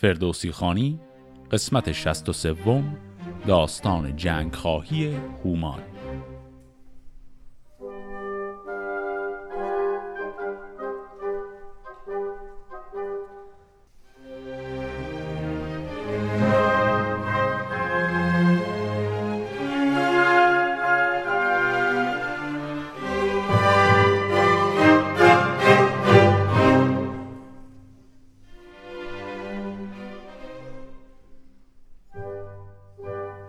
فردوسی خانی قسمت 63 داستان جنگ خواهی هومان.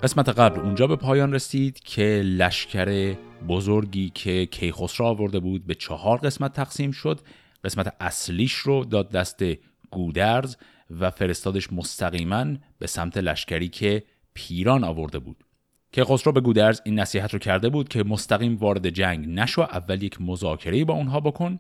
قسمت قبل اونجا به پایان رسید که لشکر بزرگی که کیخسرو آورده بود به چهار قسمت تقسیم شد. قسمت اصلیش رو داد دست گودرز و فرستادش مستقیما به سمت لشکری که پیران آورده بود. کیخسرو به گودرز این نصیحت رو کرده بود که مستقیم وارد جنگ نشو اول یک مذاکره با اونها بکن.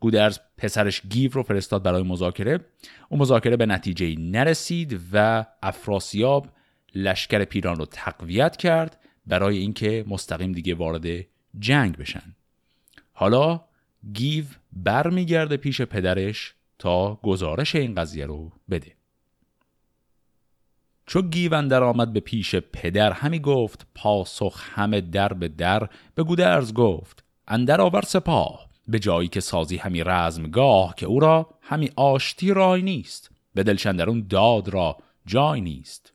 گودرز پسرش گیو رو فرستاد برای مذاکره. اون مذاکره به نتیجه نرسید و افراسیاب لشکر پیران رو تقویت کرد برای اینکه مستقیم دیگه وارد جنگ بشن. حالا گیو برمیگرده پیش پدرش تا گزارش این قضیه رو بده. چو گیو اندر آمد به پیش پدر همی گفت پاسخ همه در به در به گودرز گفت. اندر آور سپاه به جایی که سازی همی رزمگاه که او را همی آشتی رای نیست. به دلشندرون داد را جای نیست.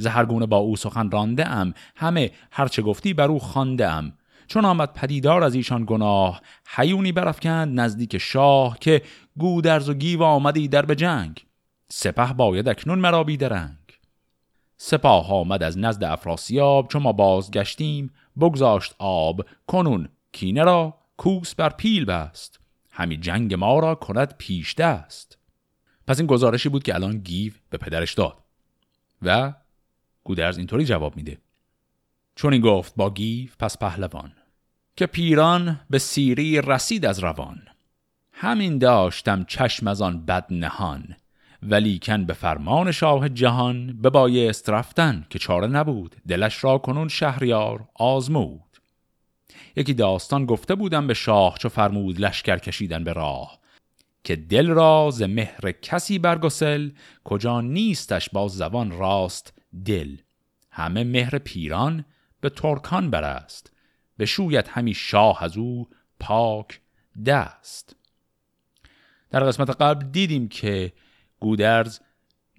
زهرگونه با او سخن رانده ام همه هرچه گفتی بر او خانده ام چون آمد پدیدار از ایشان گناه حیونی برافکند نزدیک شاه که گودرز و گیو آمدی در به جنگ. سپه باید اکنون مرا بیدرنگ سپاه آمد از نزد افراسیاب چون ما بازگشتیم. بگذاشت آب کنون کینه را کوس بر پیل بست. همی جنگ ما را کند پیش دست. پس این گزارشی بود که الان گیو به پدرش داد. و گودرز اینطوری جواب میده. چون این گفت با گیف پس پهلوان که پیران به سیری رسید از روان. همین داشتم چشم از آن بد نهان ولیکن به فرمان شاه جهان به بایست رفتن که چاره نبود دلش را کنون شهریار آزمود. یکی داستان گفته بودم به شاه چو فرمود لشکر کشیدن به راه که دل را ز مهر کسی برگسل کجا نیستش با زبان راست دل. همه مهر پیران به ترکان برست. به شویت همی شاه از او پاک دست. در قسمت قبل دیدیم که گودرز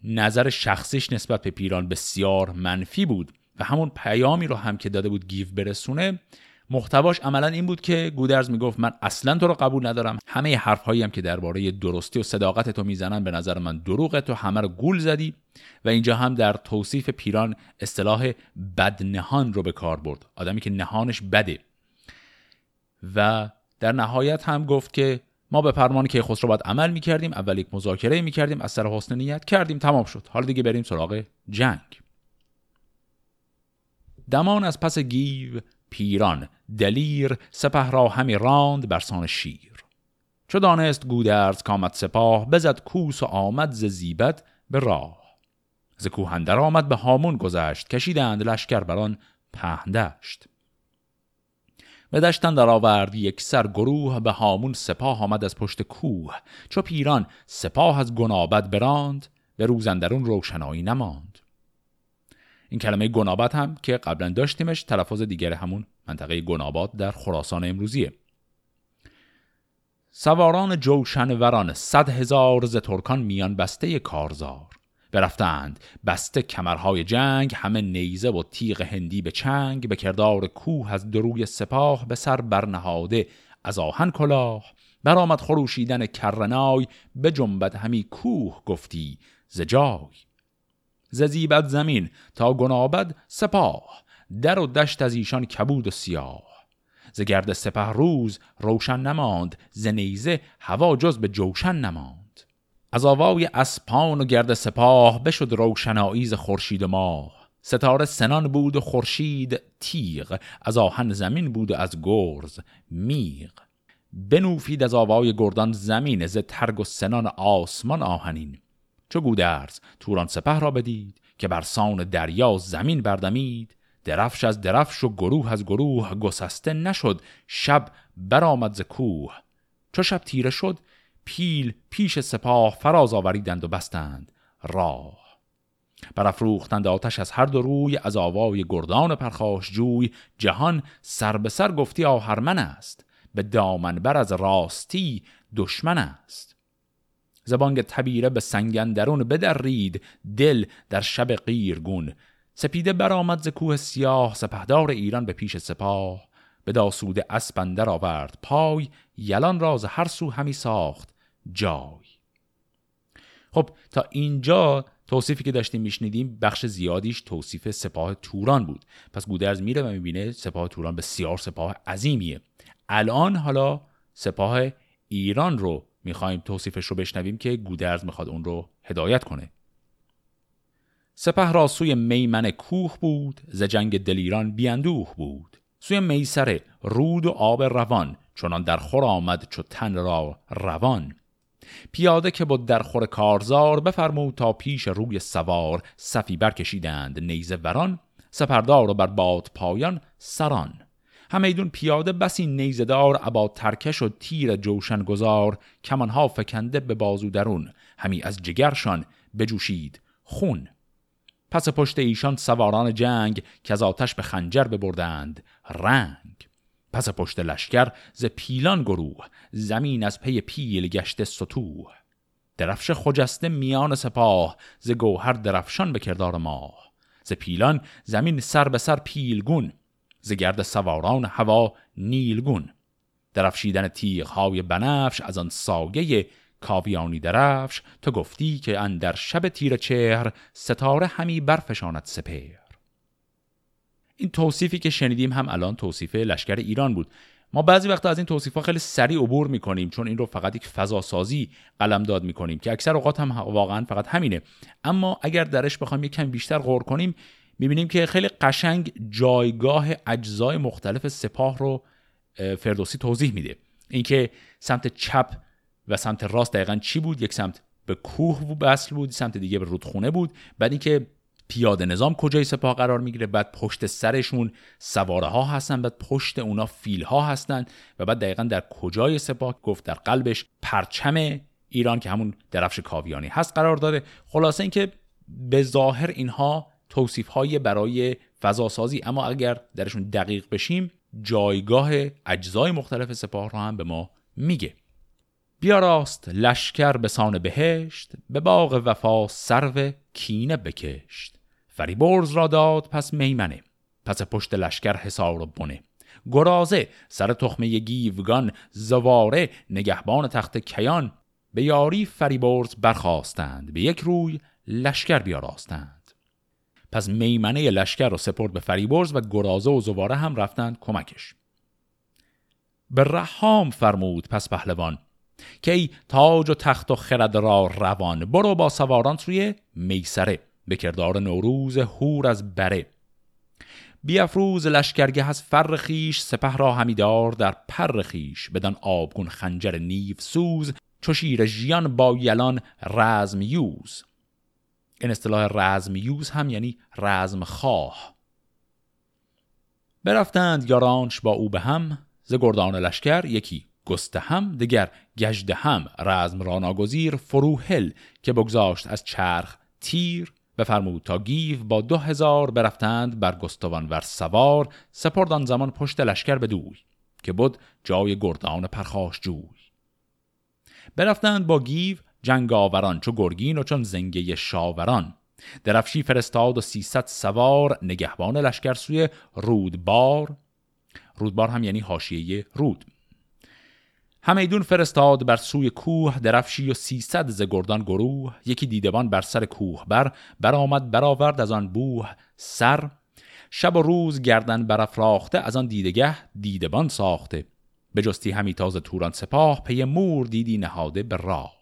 نظر شخصیش نسبت به پیران بسیار منفی بود و همون پیامی رو هم که داده بود گیف برسونه محتواش عملا این بود که گودرز می‌گفت من اصلا تو رو قبول ندارم. همه حرف هایی هم که درباره درستی و صداقت تو می‌زنن به نظر من دروغه. تو همه رو گول زدی و اینجا هم در توصیف پیران اصطلاح بدنهان رو به کار برد. آدمی که نهانش بده. و در نهایت هم گفت که ما به فرمان که خسرو باید عمل می‌کردیم اول یک مذاکره می‌کردیم از سر حسن نیت کردیم تمام شد. حالا دیگه بریم سراغ جنگ. دمان از پس گیو پیران. دلیر سپه را همی راند برسان شیر. چو دانست گودرز کامد سپاه بزد کوس و آمد ز زیبت به راه. ز کوهندر آمد به هامون گذشت کشیدند لشکر بران پهندشت. به دشتن در آورد یک سر گروه به هامون سپاه آمد از پشت کوه. چو پیران سپاه از گنابد براند به روزندرون روشنایی نماند. این کلمه گنابت هم که قبلا داشتیمش تلفظ دیگر همون منطقه گنابات در خراسان امروزیه. سواران جوشن وران صد هزار ز ترکان میان بسته کارزار. برفتند بسته کمرهای جنگ همه نیزه و تیغ هندی به چنگ به کردار کوه از دروی سپاه به سر برنهاده. از آهن کلاه برآمد خروشیدن کرنای به جنبت همی کوه گفتی ز جای. ز زیبت زمین تا گنابد سپاه. در و دشت از ایشان کبود و سیاه. ز گرد سپه روز روشن نماند ز نیزه هوا جز به جوشن نماند. از آوای اسپان و گرد سپاه بشد روشنایی ز خورشید ماه. ستاره سنان بود و خورشید تیغ از آهن زمین بود و از گرز میغ. بنوفید از آوای گردان زمین ز ترگ و سنان آسمان آهنین. چو گودرز توران سپه را بدید که بر سان دریا زمین بردمید درفش از درفش و گروه از گروه گسسته نشد شب برآمد ز کوه. چو شب تیره شد پیل پیش سپاه فراز آوریدند و بستند راه. برافروختند آتش از هر دو روی از آوای گردان پرخاش جوی. جهان سر به سر گفتی آهرمن است به دامن بر از راستی دشمن است. زبانگ تبیره به سنگن درون بدرید دل در شب قیرگون سپیده برآمد ز کوه سیاه سپهدار ایران به پیش سپاه. به داسود اسپندر آورد پای یلان راز هر سو همی ساخت جای. خب تا اینجا توصیفی که داشتیم میشنیدیم بخش زیادیش توصیف سپاه توران بود. پس گودرز میره و می‌بینه سپاه توران بسیار سپاه عظیمیه. الان حالا سپاه ایران رو می‌خوایم توصیفش رو بشنویم که گودرز می‌خواد اون رو هدایت کنه. سپه را سوی میمن کوه بود ز جنگ دلیران بیاندوه بود. سوی میسره رود و آب روان چنان در خور آمد چو تن را روان. پیاده که بود در خور کارزار بفرمود تا پیش روی سوار صفی برکشیدند نیزه وران سپردار و بر بادپایان سران. همیدون پیاده بسی نیزدار ابا ترکش و تیر جوشن گذار کمانها فکنده به بازو درون. همی از جگرشان بجوشید خون. پس پشت ایشان سواران جنگ که از آتش به خنجر ببردند رنگ. پس پشت لشکر ز پیلان گروه زمین از پی پیل گشته ستوه. درفش خجسته میان سپاه ز گوهر درفشان به کردار ماه ز پیلان زمین سر به سر پیلگون ز گرد سواران هوا نیلگون. درفشیدن های بنفش از آن ساگه کاویانی درفش تو گفتی که اندر شب تیر چهر ستاره همی برفشاند سپر این توصیفی که شنیدیم هم الان توصیف لشکر ایران بود. ما بعضی وقتا از این توصیف خیلی سریع عبور می‌کنیم چون این رو فقط یک فضا سازی قلم داد می‌کنیم که اکثر اوقات هم واقعا فقط همینه. اما اگر درش بخوایم یک کم بیشتر غور کنیم می‌بینیم که خیلی قشنگ جایگاه اجزای مختلف سپاه رو فردوسی توضیح میده. اینکه سمت چپ و سمت راست دقیقا چی بود؟ یک سمت به کوه بسل بود سمت دیگه به رودخونه بود. بعد اینکه پیاده نظام کجای سپاه قرار می‌گیره بعد پشت سرشون سواره ها هستن بعد پشت اونا فیل ها هستن و بعد دقیقا در کجای سپاه؟ گفت در قلبش پرچم ایران که همون درفش کاویانی هست قرار داده. خلاصه اینکه به ظاهر اینها توصیف های برای فضاسازی اما اگر درشون دقیق بشیم جایگاه اجزای مختلف سپاه رو هم به ما میگه. بیا راست لشکر به سان بهشت به باغ وفا سرو کینه بکشت. فریبرز را داد پس میمنه پس پشت لشکر حسار و بنه. گرازه سر تخمه گیوگان زواره نگهبان تخت کیان. به یاری فریبرز برخواستند به یک روی لشکر بیاراستند پس میمنه لشکر را سپرد به فریبرز و گرازه و زواره هم رفتند کمکش. به رحام فرمود پس پهلوان که ای تاج و تخت و خرد را روان. برو با سواران سوی میسره به کردار نوروز هور از بره. بیافروز لشکرگه از فر خیش سپه را همیدار در پر خیش بدن آبگون خنجر نیو سوز چو شیر ژیان با یلان رزم یوز. این اصطلاح رزم یوز هم یعنی رزم خواه. برفتند یارانش با او به هم ز گردان لشکر یکی. گسته هم دگر گجده هم. رزم را ناگزیر فروهل که بگذاشت از چرخ تیر. بفرمود تا گیو با دو هزار برفتند بر گستوان ور سوار. سپردان زمان پشت لشکر به دوی که بود جای گردان پرخاش جوی. برفتند با گیو جنگاوران چو گرگین و چون زنگه شاوران. درفشی فرستاد و سیصد سوار نگهبان لشکر سوی رودبار. رودبار هم یعنی حاشیه رود. همیدون فرستاد بر سوی کوه درفشی و سیصد ز گردان گروه. یکی دیدبان بر سر کوه بر برآمد برآورد از آن بوه سر. شب و روز گردن برافراخته از آن دیدگه دیدبان ساخته. به جستی همی تاز توران سپاه پی مور دیدی نهاده به راه.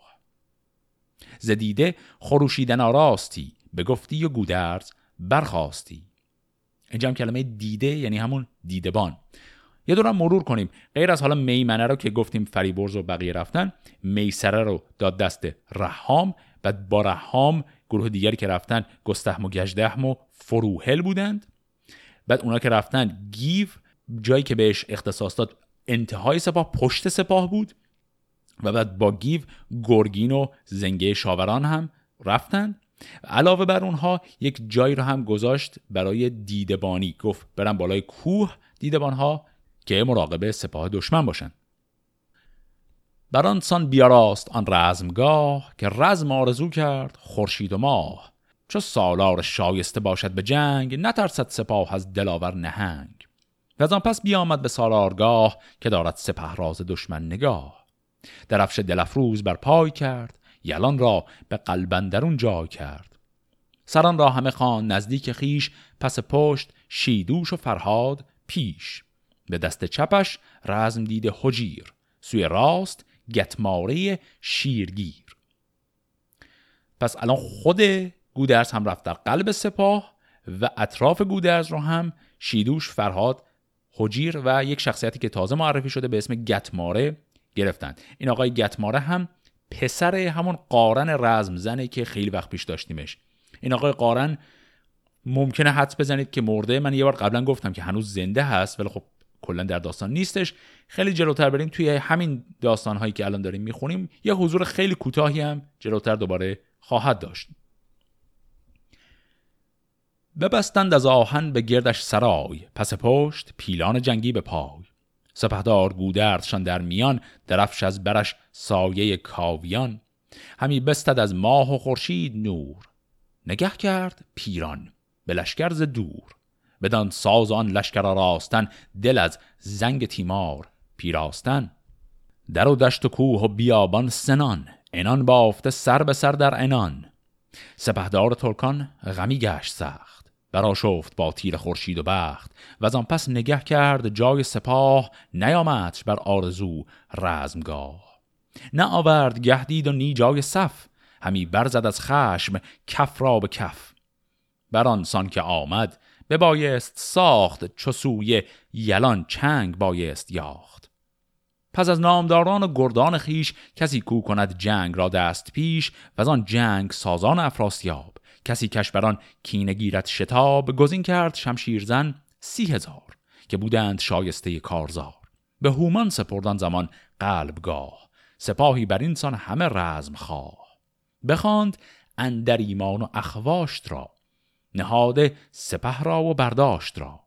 ز دیده خروشیدن آراستی به گفتی و گودرز برخواستی. اینجا هم کلمه دیده یعنی همون دیدبان. یه دورم مرور کنیم. غیر از حالا میمنه رو که گفتیم فریبرز و بقیه رفتن میسره رو داد دست رحام. بعد با رحام گروه دیگری که رفتن گستهم و گجدهم و فروهل بودند. بعد اونا که رفتن گیو جایی که بهش اختصاص داد انتهای سپاه پشت سپاه بود. و بعد با گیو گرگین و زنگه شاوران هم رفتن. علاوه بر اونها یک جایی رو هم گذاشت برای دیدبانی. گفت برن بالای کوه دیدبانها. که مراقب سپاه دشمن باشن بر آن سان بیاراست آن رزمگاه که رزم آرزو کرد خورشید و ماه. چو سالار شایسته باشد به جنگ نترسد سپاه از دلاور نهنگ. و از آن پس بیامد به سالارگاه که دارد سپه راز دشمن نگاه. درفش دلفروز بر پای کرد یلان را به قلبندرون جای کرد. سران را همه خان نزدیک خیش پس پشت شیدوش و فرهاد پیش. به دست چپش رزم دیده حجیر سوی راست گتماره شیرگیر. پس الان خود گودرز هم رفت در قلب سپاه و اطراف گودرز رو هم شیدوش فرهاد حجیر و یک شخصیتی که تازه معرفی شده به اسم گتماره گرفتن این آقای گتماره هم پسر همون قارن رزم زنه که خیلی وقت پیش داشتیمش. این آقای قارن ممکنه حدس بزنید که مرده. من یه بار قبلا گفتم که هنوز زنده هست ولی خب کلا در داستان نیستش. خیلی جلوتر بریم توی همین داستان هایی که الان داریم می‌خونیم. یه حضور خیلی کوتاهی هم جلوتر دوباره خواهد داشت. ببستند از آهن به گردش سرای پس پشت پیلان جنگی به پای. سپهدار گودردشان در میان درفش از برش سایه کاویان. همی بستد از ماه و خورشید نور. نگه کرد پیران به لشکرز دور. بدان ساز آن لشکر راستن دل از زنگ تیمار پیراستن. در و دشت و کوه و بیابان سنان انان بافته سر به سر در انان سپهدار ترکان غمی گشت سخت برا شفت با تیر خورشید و بخت. و از آن پس نگه کرد جای سپاه نیامدش بر آرزو رزمگاه. نه آورد گهدید و نی جای صف همی برزد از خشم کف را به کف. بر سان که آمد ببایست ساخت چو یلان چنگ بایست یاخت. پس از نامداران و گردان خیش کسی کو کند جنگ را دست پیش و از آن جنگ سازان افراسیاب کسی کش بران کینه گیرت شتاب گزین کرد شمشیرزن سی هزار که بودند شایسته کارزار. به هومان سپردان زمان قلبگاه سپاهی بر اینسان همه رزم خواه. بخواند اندر ایمان و اخواشت را نهاده سپه را و برداشت را.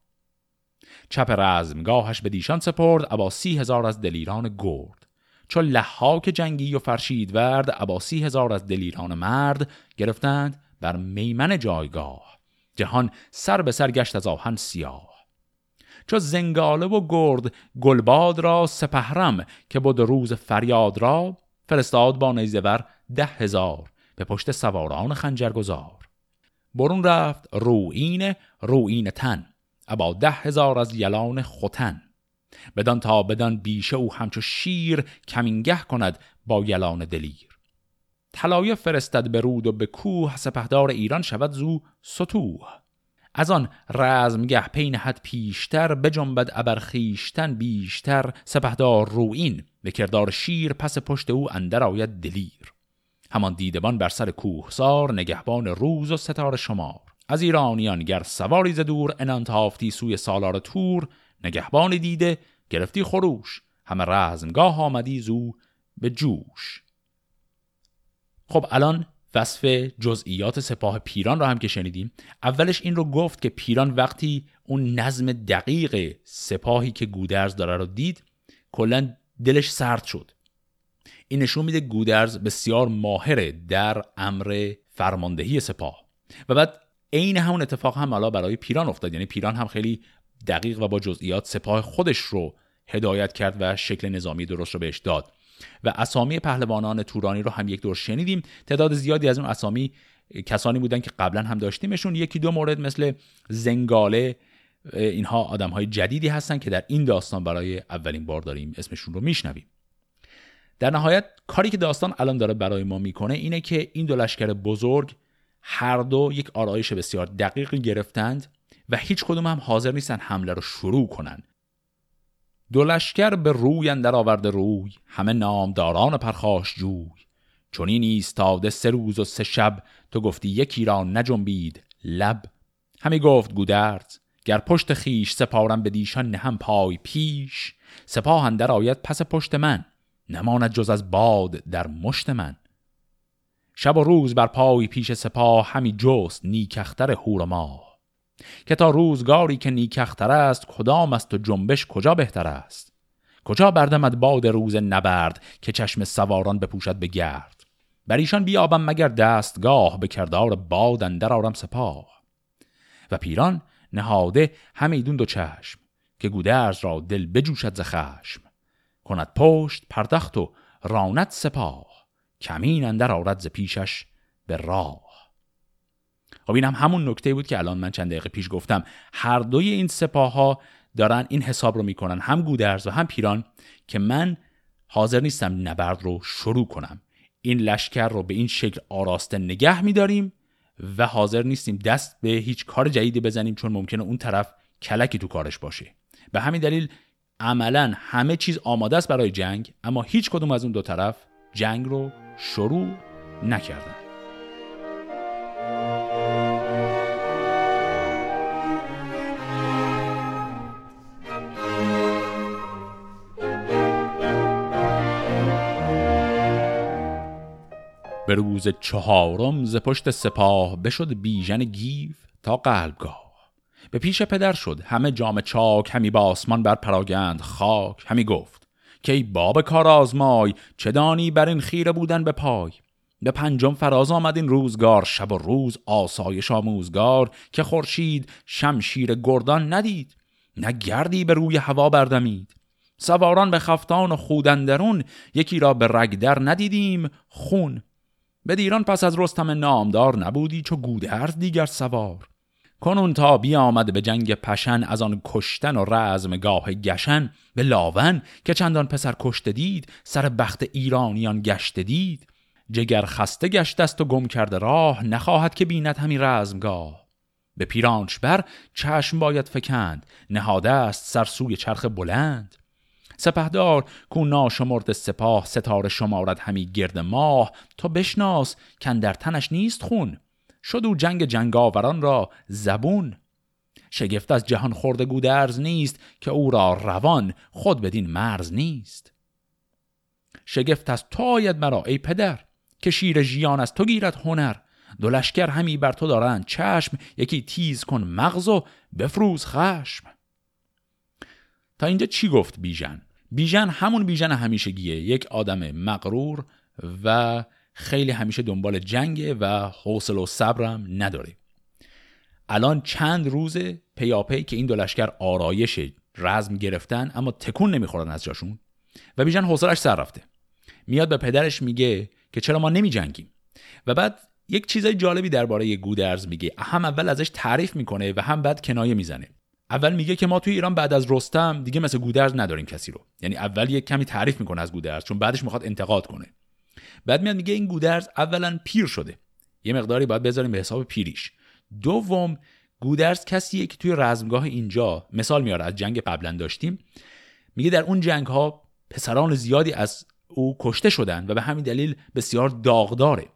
چپ رزمگاهش به دیشان سپرد ابا سی هزار از دلیران گرد. چو لحاک جنگی و فرشید ورد ابا سی هزار از دلیران مرد گرفتند بر میمن جایگاه. جهان سر به سر گشت از آهن سیاه. چو زنگاله و گرد گلباد را سپهرم که بود روز فریاد را فرستاد با نیزور ده هزار به پشت سواران خنجرگزار. برون رفت روین روین تن. ابا ده هزار از یلان خوتن بدان تا بدان بیشه او همچو شیر کمینگه کند با یلان دلیر. طلایه فرستد به رود و به کوه سپهدار ایران شود زو سطوح. از آن رزمگه پین حد پیشتر بجنبد ابر خیشتن بیشتر. سپهدار روین به کردار شیر پس پشت او اندر آید دلیر. همان دیدبان بر سر کوهسار نگهبان روز و ستاره شمار. از ایرانیان گر سواری ز دور انان تافتی سوی سالار تور نگهبان دیده گرفتی خروش. همه رزمگاه آمدی زو به جوش. خب الان وصف جزئیات سپاه پیران را هم که شنیدیم. اولش این رو گفت که پیران وقتی اون نظم دقیق سپاهی که گودرز داره رو دید کلا دلش سرد شد. این نشون میده گودرز بسیار ماهره در امر فرماندهی سپاه. و بعد عین همون اتفاق هم حالا برای پیران افتاد. یعنی پیران هم خیلی دقیق و با جزئیات سپاه خودش رو هدایت کرد و شکل نظامی درست رو بهش داد. و اسامی پهلوانان تورانی رو هم یک دور شنیدیم. تعداد زیادی از اون اسامی کسانی بودن که قبلا هم داشتیمشون. یکی دو مورد مثل زنگاله اینها آدم های جدیدی هستن که در این داستان برای اولین بار داریم اسمشون رو میشنویم. در نهایت کاری که داستان الان داره برای ما می‌کنه اینه که این دو لشکر بزرگ هر دو یک آرایش بسیار دقیقی گرفتند و هیچ کدوم هم حاضر نیستن حمله رو شروع کنن. دو لشکر به روی اندر آورده روی همه نامداران پرخاش جوی. چون این ایستاده سه روز و سه شب تو گفتی یکی را نجنبید لب. همی گفت گودرز گر پشت خیش سپارم به دیشان نهم پای پیش. سپاه اندر آید پس پشت من. نماند جز از باد در مشت من. شب و روز بر پای پیش سپاه همی جست نیکختر هور ماه. که تا روزگاری که نیکختر است کدام است و جنبش کجا بهتر است؟ کجا بردمد باد روز نبرد که چشم سواران بپوشد به گرد؟ بر ایشان بیابم مگر دستگاه به کردار باد اندر آرم سپاه؟ و پیران نهاده همیدون دو چشم که گودرز را دل بجوشد ز خشم. کند پشت پردخت و راند سپاه. کمین اندر آرد ز پیشش به راه. خب این هم همون نکته بود که الان من چند دقیقه پیش گفتم. هر دوی این سپاه ها دارن این حساب رو می‌کنن هم گودرز و هم پیران که من حاضر نیستم نبرد رو شروع کنم. این لشکر رو به این شکل آراسته نگه میداریم و حاضر نیستیم دست به هیچ کار جدیدی بزنیم چون ممکنه اون طرف کلکی تو کارش باشه. به همین دلیل عملا همه چیز آماده است برای جنگ اما هیچ کدوم از اون دو طرف جنگ رو شروع نکردن. به روز چهارم ز پشت سپاه بشد بیژن گیو تا قلبگاه. به پیش پدر شد. همه جام چاک همی با آسمان بر پراگند خاک. همی گفت که ای باب کار آزمای چه دانی بر این خیره بودن به پای؟ به پنجم فراز آمد این روزگار شب و روز آسایش آموزگار که خورشید شمشیر گردان ندید نه گردی به روی هوا بردمید. سواران به خفتان و خودندرون یکی را به رگدر ندیدیم خون. به دیران پس از رستم نامدار نبودی چو گودرز دیگر سوار. کنون تا آمد به جنگ پشن از آن کشتن و رزمگاه گشن. به لاون که چندان پسر کشته دید سر بخت ایرانیان گشته دید. جگر خسته گشت است و گم کرده راه نخواهد که بیند همین رزمگاه. به پیرانش بر چشم باید فکند نهاده است سر سوی چرخ بلند. سپهدار کو ناشمرد سپاه ستاره شمارد همی گرد ماه. تا بشناس کن در تنش نیست خون شد او جنگ جنگاوران را زبون. شگفت از جهان خورده گودرز نیست که او را روان خود بدین مرز نیست. شگفت از تو آید مرا ای پدر که شیر ژیان از تو گیرد هنر. دو لشکر همی بر تو دارند چشم یکی تیز کن مغز و بفروز خشم. تا اینجا چی گفت بیژن؟ بیژن همون بیژن همیشگیه یک آدم مغرور و خیلی همیشه دنبال جنگه و حوصله و صبرم نداره الان چند روز پیاپی که این دو لشکر آرایش رزم گرفتن اما تکون نمی‌خورن از جاشون و بیژن حوصلش سر رفته. میاد به پدرش میگه که چرا ما نمی جنگیم و بعد یک چیزای جالبی درباره گودرز میگه. هم اول ازش تعریف می‌کنه و هم بعد کنایه می‌زنه. اول میگه که ما توی ایران بعد از رستم دیگه مثل گودرز نداریم کسی رو. یعنی اول یک کمی تعریف می‌کنه از گودرز چون بعدش می‌خواد انتقاد کنه. بعد میاد میگه این گودرز اولا پیر شده. یه مقداری باید بذاریم به حساب پیریش. دوم گودرز کسیه که توی رزمگاه اینجا مثال میاره از جنگ قبلا داشتیم. میگه در اون جنگ ها پسران زیادی از او کشته شدن و به همین دلیل بسیار داغداره.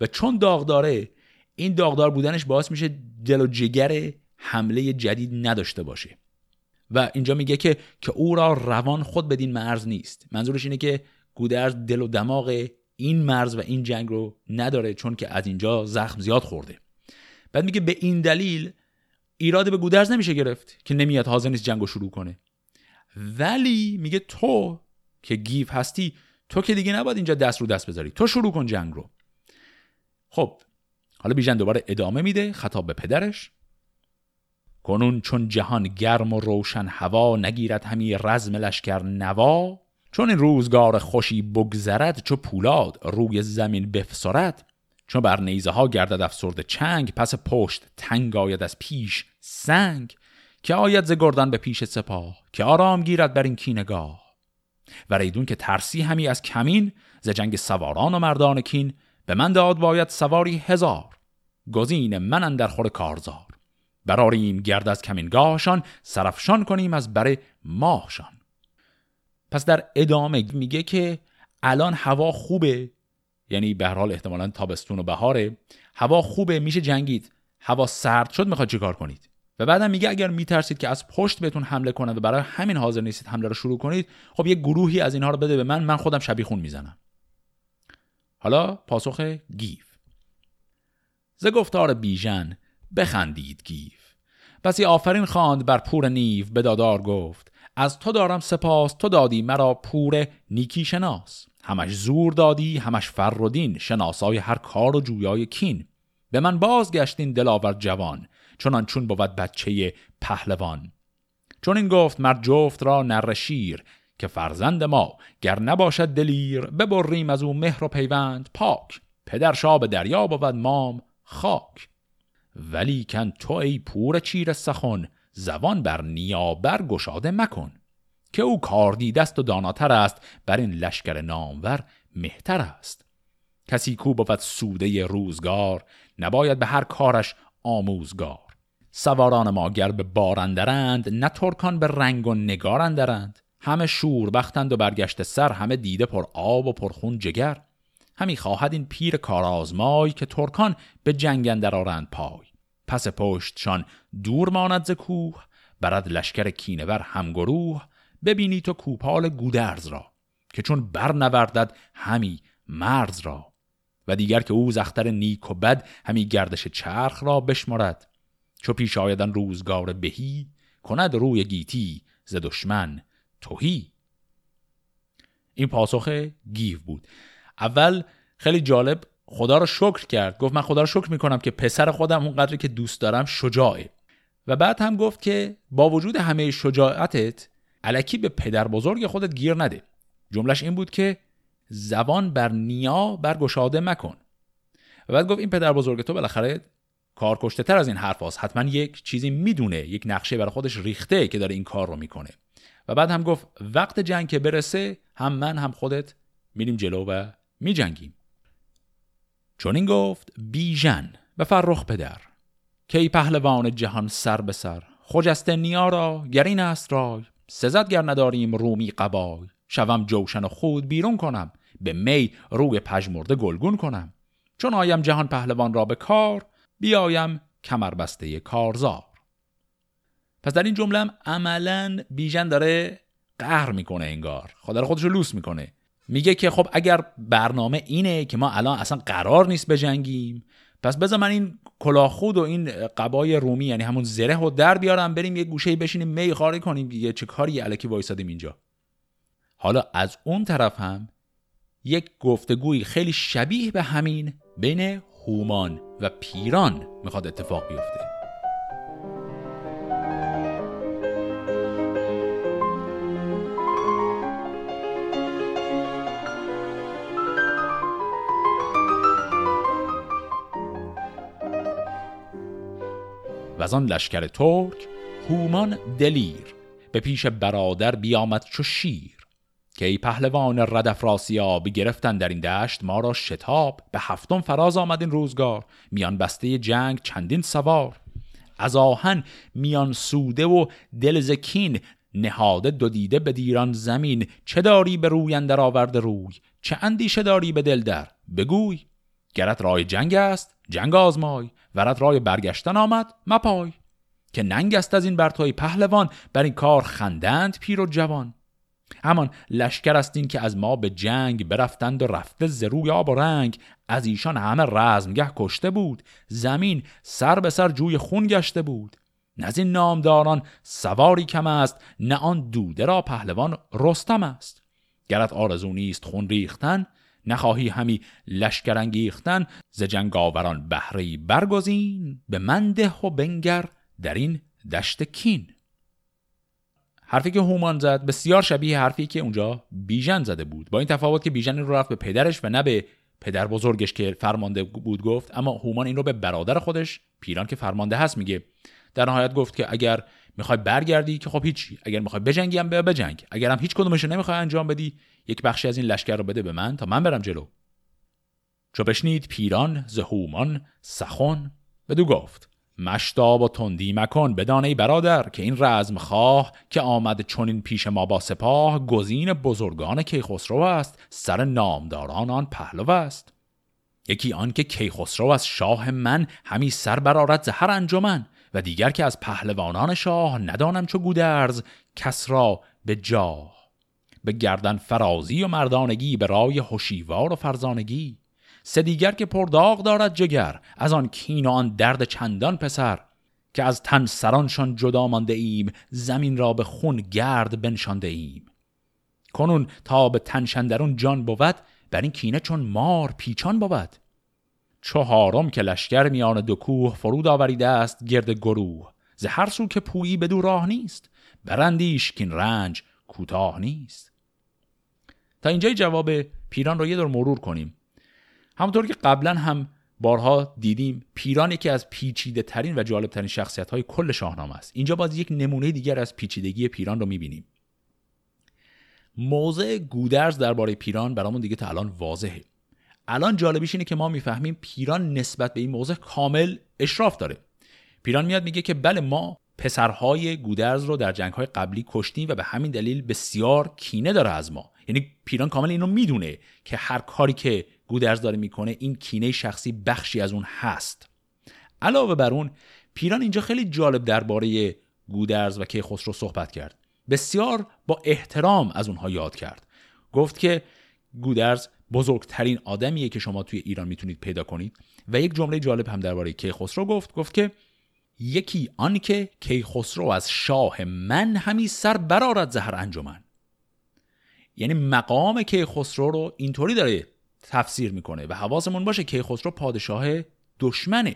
و چون داغداره این داغدار بودنش باعث میشه دل و جگر حمله جدید نداشته باشه. و اینجا میگه که که او را روان خود بدین مرز نیست. منظورش اینه که گودرز دل و دماغ این مرز و این جنگ رو نداره چون که از اینجا زخم زیاد خورده. بعد میگه به این دلیل ایراد به گودرز نمیشه گرفت که نمیاد حاضر نیست جنگ رو شروع کنه. ولی میگه تو که گیف هستی تو که دیگه نباید اینجا دست رو دست بذاری. تو شروع کن جنگ رو. خب حالا بیژن دوباره ادامه میده خطاب به پدرش. کنون چون جهان گرم و روشن هوا نگیرد همی رزم لشکر نوا. چون این روزگار خوشی بگذرد چو پولاد روی زمین بفسرد. چون بر نیزه ها گردد افسرد چنگ پس پشت تنگ آید از پیش سنگ. که آید ز گردن به پیش سپاه که آرام گیرد بر این کینگاه. و ریدون که ترسی همی از کمین ز جنگ سواران و مردان کین به من داد باید سواری هزار. گزین من در خور کارزار. براریم گرد از کمینگاهشان سرفشان کنیم از بر ماهشان. پس در ادامه میگه که الان هوا خوبه. یعنی به حال احتمالا تابستون و بهاره. هوا خوبه میشه جنگید. هوا سرد شد می‌خواد چیکار کنید؟ و بعدم میگه اگر میترسید که از پشت بهتون حمله کنند و برای همین حاضر نیستید حمله رو شروع کنید خب یه گروهی از اینها رو بده به من من خودم شبیخون می‌زنم. حالا پاسخ گیف. ز گفتار بیژن بخندید گیو. بسی آفرین خواند بر پور نیو به دادار گفت. از تو دارم سپاس تو دادی مرا پور نیکی شناس. همش زور دادی همش فر و دین شناسای هر کار و جویای کین. به من بازگشت این دلاور جوان چنان چون بود بچه پهلوان. چنین گفت مرد جفت را نر شیر که فرزند ما گر نباشد دلیر ببریم از او مهر و پیوند پاک. پدر شاب دریا بود مام خاک. ولی کن تو ای پور چیر سخن زبان بر نیابر گشاده مکن که او کار دیدست و داناتر است بر این لشکر نامور مهتر است. کسی کو بود سوده روزگار نباید به هر کارش آموزگار. سواران ما گر به بارندرند نه ترکان به رنگ و نگارندرند همه شور بختند و برگشت سر همه دیده پر آب و پر خون جگر. همی خواهد این پیر کارآزمای که ترکان به جنگ اندر پای. پس پشتشان دور ماند ز کوه برد لشکر کینور همگروه ببینی تو کوپال گودرز را که چون برنوردد همی مرز را. و دیگر که او زختر نیک و بد همی گردش چرخ را بشمرد. چو پیش آیدن روزگار بهی کند روی گیتی ز دشمن توهی این پاسخ گیو بود. اول خیلی جالب خدا رو شکر کرد. گفت من خدا رو شکر می‌کنم که پسر خودم اون قدری که دوست دارم شجاعه. و بعد هم گفت که با وجود همه شجاعتت علکی به پدر بزرگ خودت گیر نده. جملش این بود که زبان بر نیا برگشاده مکن. و بعد گفت این پدر بزرگ تو بالاخره کارکشته تر از این حرف هست. حتما یک چیزی می‌دونه یک نقشه برای خودش ریخته که داره این کار رو می‌کنه. و بعد هم گفت وقت جنگ که برسه هم من هم خودت میریم جلو و میجنگیم. چون این گفت بیژن به فرخ پدر کی پهلوان جهان سر به سر خجسته نیا را گرین است رای سزد گر نداریم رومی قبای شوم جوشن و خود بیرون کنم به می روی پژمرده گلگون کنم. چون آیم جهان پهلوان را به کار بیایم کمربسته کارزار. پس در این جمله عملا بیژن داره قهر می‌کنه انگار خدا رو خودش لوس می‌کنه. میگه که خب اگر برنامه اینه که ما الان اصلا قرار نیست بجنگیم پس بذار من این کلاخود و این قبای رومی یعنی همون زره و در بیارم بریم یه گوشه بشینیم می خاری کنیم دیگه چه کاری علکی وایسادیم اینجا. حالا از اون طرف هم یک گفتگوی خیلی شبیه به همین بین هومان و پیران می‌خواد اتفاق بیفته. و آن لشکر ترک هومان دلیر به پیش برادر بیامد چو شیر که ای پهلوان ردف راسیاب گرفتن در این دشت ما را شتاب. به هفتم فراز آمد این روزگار میان بسته جنگ چندین سوار. از آهن میان سوده و دل زکین نهاده دو دیده به دیران زمین. چه داری به روی اندر آورده روی؟ چه اندیشه داری به دل در؟ بگوی گرت رای جنگ است جنگ آزمای. ورت رای برگشتن آمد. مپای. که ننگ است از این برتای پهلوان بر این کار خندند پیر و جوان. همان لشکر است این که از ما به جنگ برفتند و رفته زروی آب و رنگ. از ایشان همه رزمگه کشته بود. زمین سر به سر جوی خون گشته بود. نه از این نامداران سواری کم است نه آن دوده را پهلوان رستم است. گرت آرزو نیست خون ریختن نخواهی همی لشکر انگیختن ز جنگ آوران بهره برگزین به منده و بنگر در این دشت کین. حرفی که هومان زد بسیار شبیه حرفی که اونجا بیژن زده بود. با این تفاوت که بیژن رو رفت به پدرش و نه به پدر بزرگش که فرمانده بود گفت اما هومان این رو به برادر خودش پیران که فرمانده هست میگه. در نهایت گفت که اگر می‌خوای برگردی که خب هیچی. اگر می‌خوای بجنگی هم بجنگ. اگر هم هیچ کدومش نمی‌خوای انجام بدی یک بخشی از این لشکر رو بده به من تا من برم جلو. چو بشنید پیران ز هومان سخن بدو گفت مشتاب و تندی مکن بدانه برادر که این رزم خواه که آمد چونین پیش ما با سپاه گزین بزرگان کیخسرو است سر نامداران آن پهلو است. یکی آن که کیخسرو از شاه من همی سر برارد زهر انجمن. و دیگر که از پهلوانان شاه ندانم چو گودرز کس را به جاه به گردن فرازی و مردانگی به رای هوشیوار و فرزانگی. سه دیگر که پرداغ دارد جگر از آن کین و آن درد چندان پسر که از تن سرانشان جدا مانده ایم زمین را به خون گرد بنشانده ایم. کنون تا به تنشندرون جان بود بر این کینه چون مار پیچان بود. چهارم که لشکر میان دو کوه فرود آوریده است گرد گروه. ز هر سو که پویی بدو راه نیست برندیش کین رنج کوتاه نیست. تا اینجای جواب پیران رو یه دور مرور کنیم. همونطور که قبلا هم بارها دیدیم پیران یکی از پیچیده ترین و جالب ترین شخصیت های کل شاهنامه است. اینجا باز یک نمونه دیگر از پیچیدگی پیران رو می‌بینیم. موضع گودرز درباره پیران برامون دیگه تا الان واضحه. الان جالبیش اینه که ما می‌فهمیم پیران نسبت به این موضع کامل اشراف داره. پیران میاد میگه که بله ما پسرهای گودرز رو در جنگهای قبلی کشتیم و به همین دلیل بسیار کینه داره از ما. یعنی پیران کامل اینو می‌دونه که هر کاری که گودرز داره می‌کنه این کینه شخصی بخشی از اون هست. علاوه بر اون پیران اینجا خیلی جالب درباره گودرز و کیخسرو صحبت کرد. بسیار با احترام از اونها یاد کرد. گفت که گودرز بزرگترین آدمیه که شما توی ایران می‌تونید پیدا کنید. و یک جمله جالب هم درباره کیخسرو گفت گفت که یکی آن که کیخسرو از شاه من همی سر برارد زهر انجمن. یعنی مقام کیخسرو رو اینطوری داره تفسیر می‌کنه و حواسمون باشه کیخسرو پادشاه دشمنه.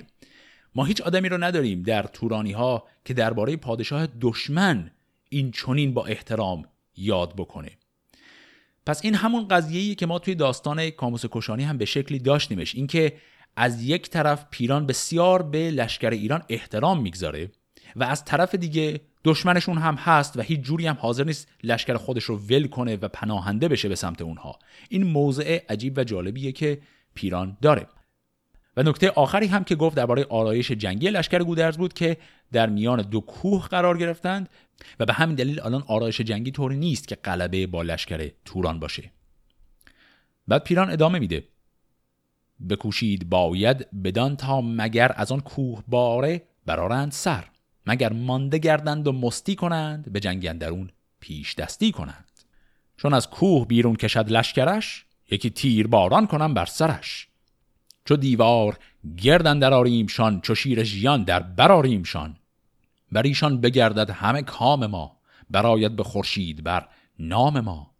ما هیچ آدمی رو نداریم در تورانی ها که درباره پادشاه دشمن این چونین با احترام یاد بکنه. پس این همون قضیه‌ای که ما توی داستان کاموس کشانی هم به شکلی داشتیمش. اینکه از یک طرف پیران بسیار به لشکر ایران احترام می‌گذاره و از طرف دیگه دشمنشون هم هست و هیچ جوری هم حاضر نیست لشکر خودش رو ول کنه و پناهنده بشه به سمت اونها. این موضع عجیب و جالبیه که پیران داره. و نکته آخری هم که گفت درباره آرایش جنگی لشکر گودرز بود که در میان دو کوه قرار گرفتند و به همین دلیل الان آرایش جنگی طوری نیست که غلبه با لشکر توران باشه. بعد پیران ادامه میده. بکوشید باید بدان تا مگر از آن کوه باره برارند سر مگر مانده گردند و مستی کنند به جنگ اندرون پیش دستی کنند. چون از کوه بیرون کشد لشکرش یکی تیر باران کنم بر سرش. چو دیوار گردن در آریمشان چو شیر ژیان در براریمشان بر ایشان بگردد همه کام ما براید به خورشید بر نام ما.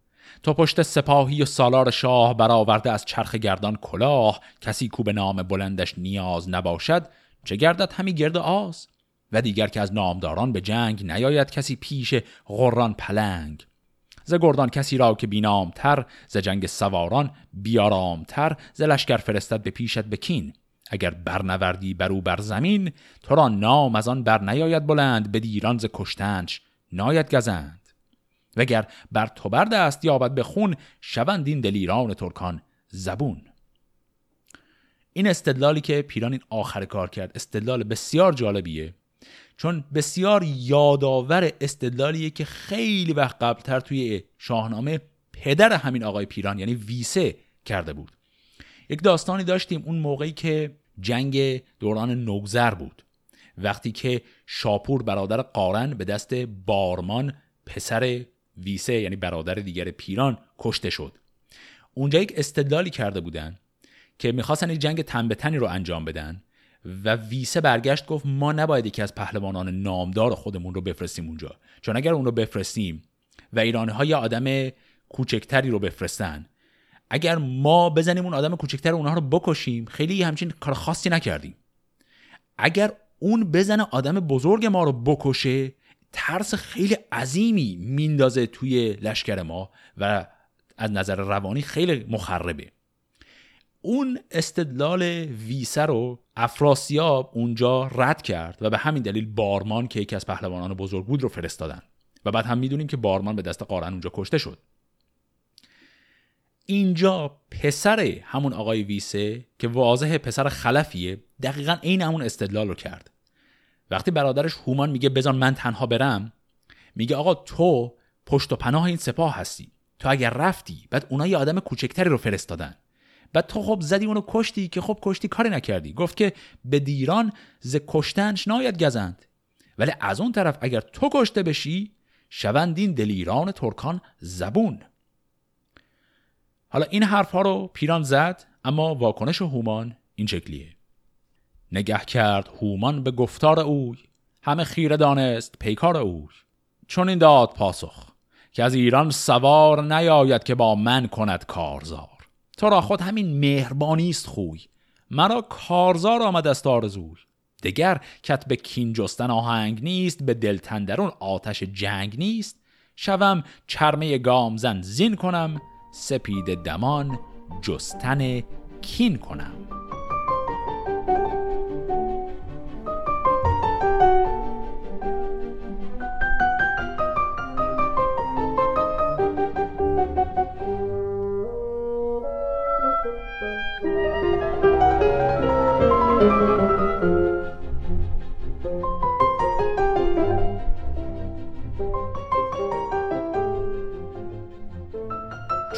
تو پشت سپاهی و سالار شاه برآورده از چرخ گردان کلاه کسی کو به نام بلندش نیاز نباشد چه گردد همی گرد آز؟ و دیگر که از نامداران به جنگ نیاید کسی پیش غران پلنگ. ز گردان کسی را که بینامتر ز جنگ سواران بیارامتر ز لشکر فرستد به پیشت بکین اگر برنوردی بر او بر زمین تو را نام از آن بر نیاید بلند به دیران ز کشتنش ناید گزند. وگر بر تو بر دست یابد به خون شوند این دلیران ترکان زبون. این استدلالی که پیران این آخر کار کرد استدلال بسیار جالبیه. چون بسیار یادآور استدلالیه که خیلی وقت قبلتر توی شاهنامه پدر همین آقای پیران یعنی ویسه کرده بود. یک داستانی داشتیم اون موقعی که جنگ دوران نوگذر بود. وقتی که شاپور برادر قارن به دست بارمان پسر ویسه یعنی برادر دیگر پیران کشته شد. اونجا یک استدلالی کرده بودن که می‌خواستن یک جنگ تن به تنی رو انجام بدن. و ویسه برگشت گفت ما نباید یکی از پهلوانان نامدار خودمون رو بفرستیم اونجا. چون اگر اون رو بفرستیم و ایرانی ها آدم کوچکتری رو بفرستن اگر ما بزنیم اون آدم کوچکتر اونها رو بکشیم خیلی همچین کار خاصی نکردیم. اگر اون بزنه آدم بزرگ ما رو بکشه ترس خیلی عظیمی میندازه توی لشکر ما و از نظر روانی خیلی مخربه. اون استدلال ویسه رو افراسیاب اونجا رد کرد و به همین دلیل بارمان که یکی از پهلوانان بزرگ بود رو فرستادن. و بعد هم می‌دونیم که بارمان به دست قارن اونجا کشته شد. اینجا پسر همون آقای ویسه که واضح پسر خلفیه دقیقا عین همون استدلال رو کرد. وقتی برادرش هومان میگه بزن من تنها برم میگه آقا تو پشت و پناه این سپاه هستی. تو اگر رفتی بعد اونا یه آدم کوچکتری رو فرستادن. بعد تو خب زدی اونو کشتی که خب کشتی کاری نکردی. گفت که به دیران ز کشتنش ناید گزند. ولی از اون طرف اگر تو کشته بشی شوند این دلیران ترکان زبون. حالا این حرف ها رو پیران زد اما واکنش هومان این شکلیه. نگه کرد هومان به گفتار اوی همه خیره دانست پیکار اوی. چون این داد پاسخ که از ایران سوار نیاید که با من کند کارزار. تو را خود همین مهربانی است خوی. مرا کارزار آمد است آرزوی دگر کت به کین جستن آهنگ نیست به دلتندرون آتش جنگ نیست. شوم چرمه گامزن زین کنم سپید دمان جستن کین کنم.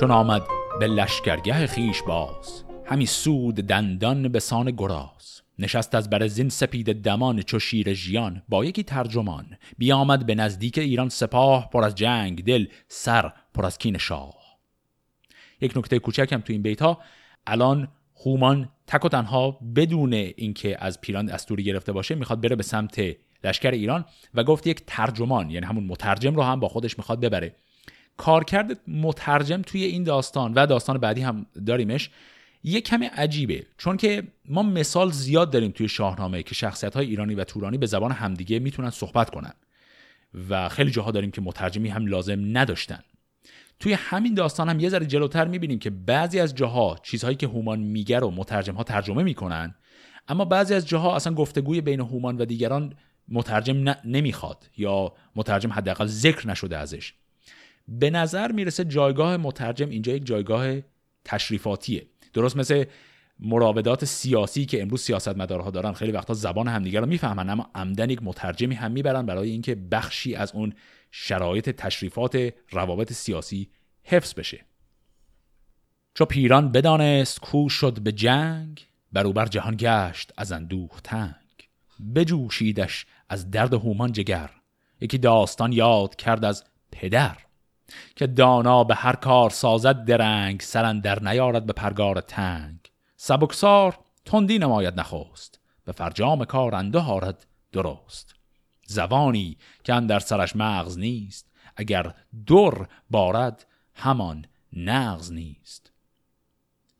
چون آمد به لشکرگه خیش باز همی سود دندان به سان گراز. نشست از بر زین سپید دمان چو شیر ژیان. با یکی ترجمان بیامد به نزدیک ایران سپاه پر از جنگ دل سر پر از کین شاه. یک نکته کوچکم تو این بیت ها. الان هومان تک و تنها بدون اینکه از پیران استوری گرفته باشه می‌خواد بره به سمت لشکر ایران و گفت یک ترجمان یعنی همون مترجم رو هم با خودش می‌خواد ببره. کارکرد مترجم توی این داستان و داستان بعدی هم داریمش یه کمی عجیبه. چون که ما مثال زیاد داریم توی شاهنامه که شخصیت های ایرانی و تورانی به زبان همدیگه می‌تونن صحبت کنن. و خیلی جاها داریم که مترجمی هم لازم نداشتن. توی همین داستان هم یه ذره جلوتر می‌بینیم که بعضی از جاها چیزهایی که هومان میگه رو مترجم ها ترجمه می‌کنن اما بعضی از جاها اصلا گفتگوی بین هومان و دیگران مترجم نمی‌خواد یا مترجم حداقل ذکر نشده ازش. به نظر می‌رسه جایگاه مترجم اینجا یک جایگاه تشریفاتیه. درست مثل مراودات سیاسی که امروز سیاستمدارها دارن خیلی وقتا زبان همدیگر رو می‌فهمن اما عمدن یک مترجمی هم می‌برن برای اینکه بخشی از اون شرایط تشریفات روابط سیاسی حفظ بشه. چو پیران بدانست کو شد به جنگ بروبر جهان گشت از اندوه تنگ. بجوشیدش از درد هومان جگر یکی داستان یاد کرد از پدر. که دانا به هر کار سازد درنگ سرن در نیارد به پرگار تنگ. سبکسار تندی نماید نخواست به فرجام کار انده هارد درست. زبانی که در سرش مغز نیست اگر در بارد همان نغز نیست.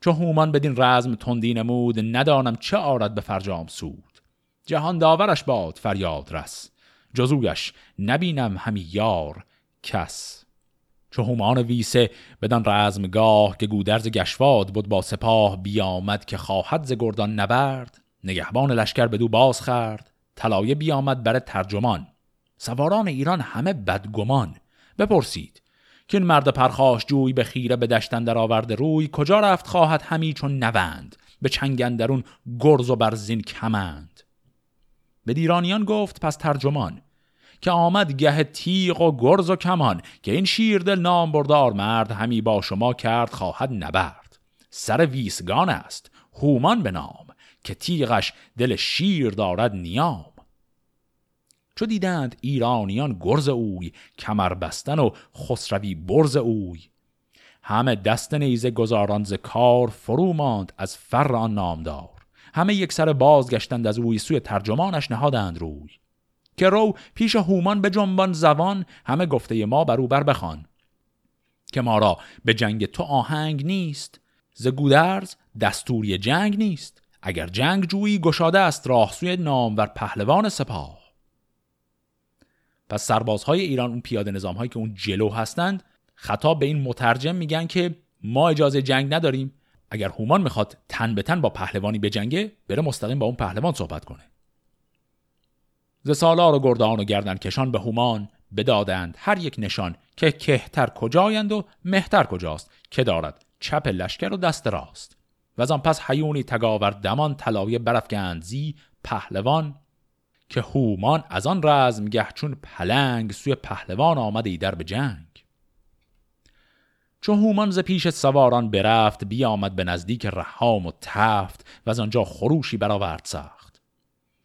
چو هومان بدین رزم تندی نمود ندانم چه آرد به فرجام سود. جهان داورش باد فریاد رس جزویش نبینم همی یار کس. چو هومان ویسه بدان رزمگاه که گودرز گشواد بود با سپاه بیامد که خواهد ز گردان نبرد. نگهبان لشکر بدو باز خرد طلایه بیامد بر ترجمان. سواران ایران همه بدگمان. بپرسید که مرد پرخاش جوی به خیره به دشتن در آورده روی کجا رفت خواهد همی چون نوند؟ به چنگندرون گرز و برزین کمند. به دیرانیان گفت پس ترجمان که آمد گه تیغ و گرز و کمان که این شیردل نام بردار مرد همی با شما کرد خواهد نبرد. سر ویسگان است هومان به نام که تیغش دل شیر دارد نیام. چو دیدند ایرانیان گرز اوی کمر بستن و خسروی برز اوی. همه دست نیزه گذاران ز کار فرو ماند از فر آن نامدار. همه یک سر بازگشتند از اوی سوی ترجمانش نهادند روی. که رو پیش هومان به جنبان زبان همه گفته ما بر بر بخوان که ما را به جنگ تو آهنگ نیست ز گودرز دستوری جنگ نیست. اگر جنگ جویی گشاده است راه سوی نامور پهلوان سپاه. پس سربازهای ایران اون پیاده نظام هایی که اون جلو هستند خطاب به این مترجم میگن که ما اجازه جنگ نداریم. اگر هومان می‌خواد تن به تن با پهلوانی بجنگه بره مستقیم با اون پهلوان صحبت کنه. ز سالار و گردان و گردن کشان به هومان بدادند هر یک نشان که کهتر کجایند و مهتر کجاست که دارد چپ لشکر و دست راست. و از آن پس حیونی تگاور دمان طلایه برافگند زی پهلوان که هومان از آن رزمگه چون پلنگ سوی پهلوان آمده در به جنگ. چون هومان ز پیش سواران برفت بیامد به نزدیک رهام و تفت و از آنجا خروشی برآورد سخت.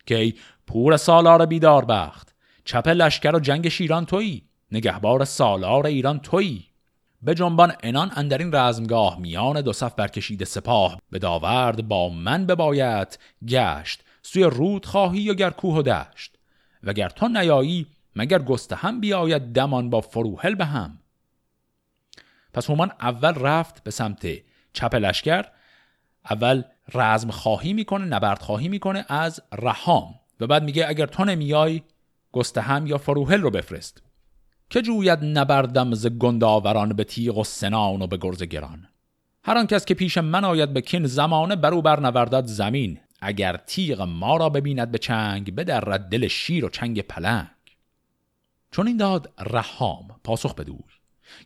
که ای پور سالار بیدار بخت. چپ لشکر و جنگ شیران تویی. نگهبار سالار ایران تویی. به جنبان انان اندرین رزمگاه میان دو صف برکشید سپاه. به داورد با من بباید گشت. سوی رود خواهی و گر کوه و دشت. وگر تو نیایی مگر گسته هم بیاید دمان با فروهل به هم پس هومان اول رفت به سمت چپ لشکر. اول رزم خواهی می‌کنه نبرد خواهی می‌کنه از رهام و بعد میگه اگر تو نمیای گستهم یا فروهل رو بفرست. که جوید نبردم ز گنداوران به تیغ و سنان و به گرز گران. هر کس که پیش من آید به کین زمانه برو برنوردد زمین. اگر تیغ ما را ببیند به چنگ بدرد دل شیر و چنگ پلنگ. چون این داد رهام پاسخ بدوی.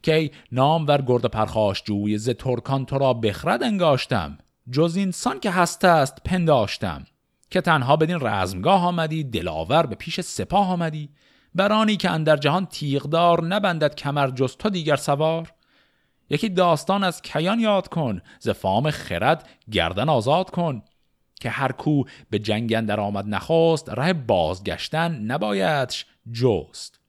که نام ور گرد پرخاش جوی ز ترکان تو را بخرد انگاشتم. جز اینسان که هست است پنداشتم که تنها بدین رزمگاه آمدی دلاور به پیش سپاه آمدی. برانی که اندر جهان تیغدار نبندد کمر جز تو دیگر سوار. یکی داستان از کیان یاد کن ز فام خرد گردن آزاد کن. که هر کو به جنگ اندر آمد نخواست ره بازگشتن نبایدش جست.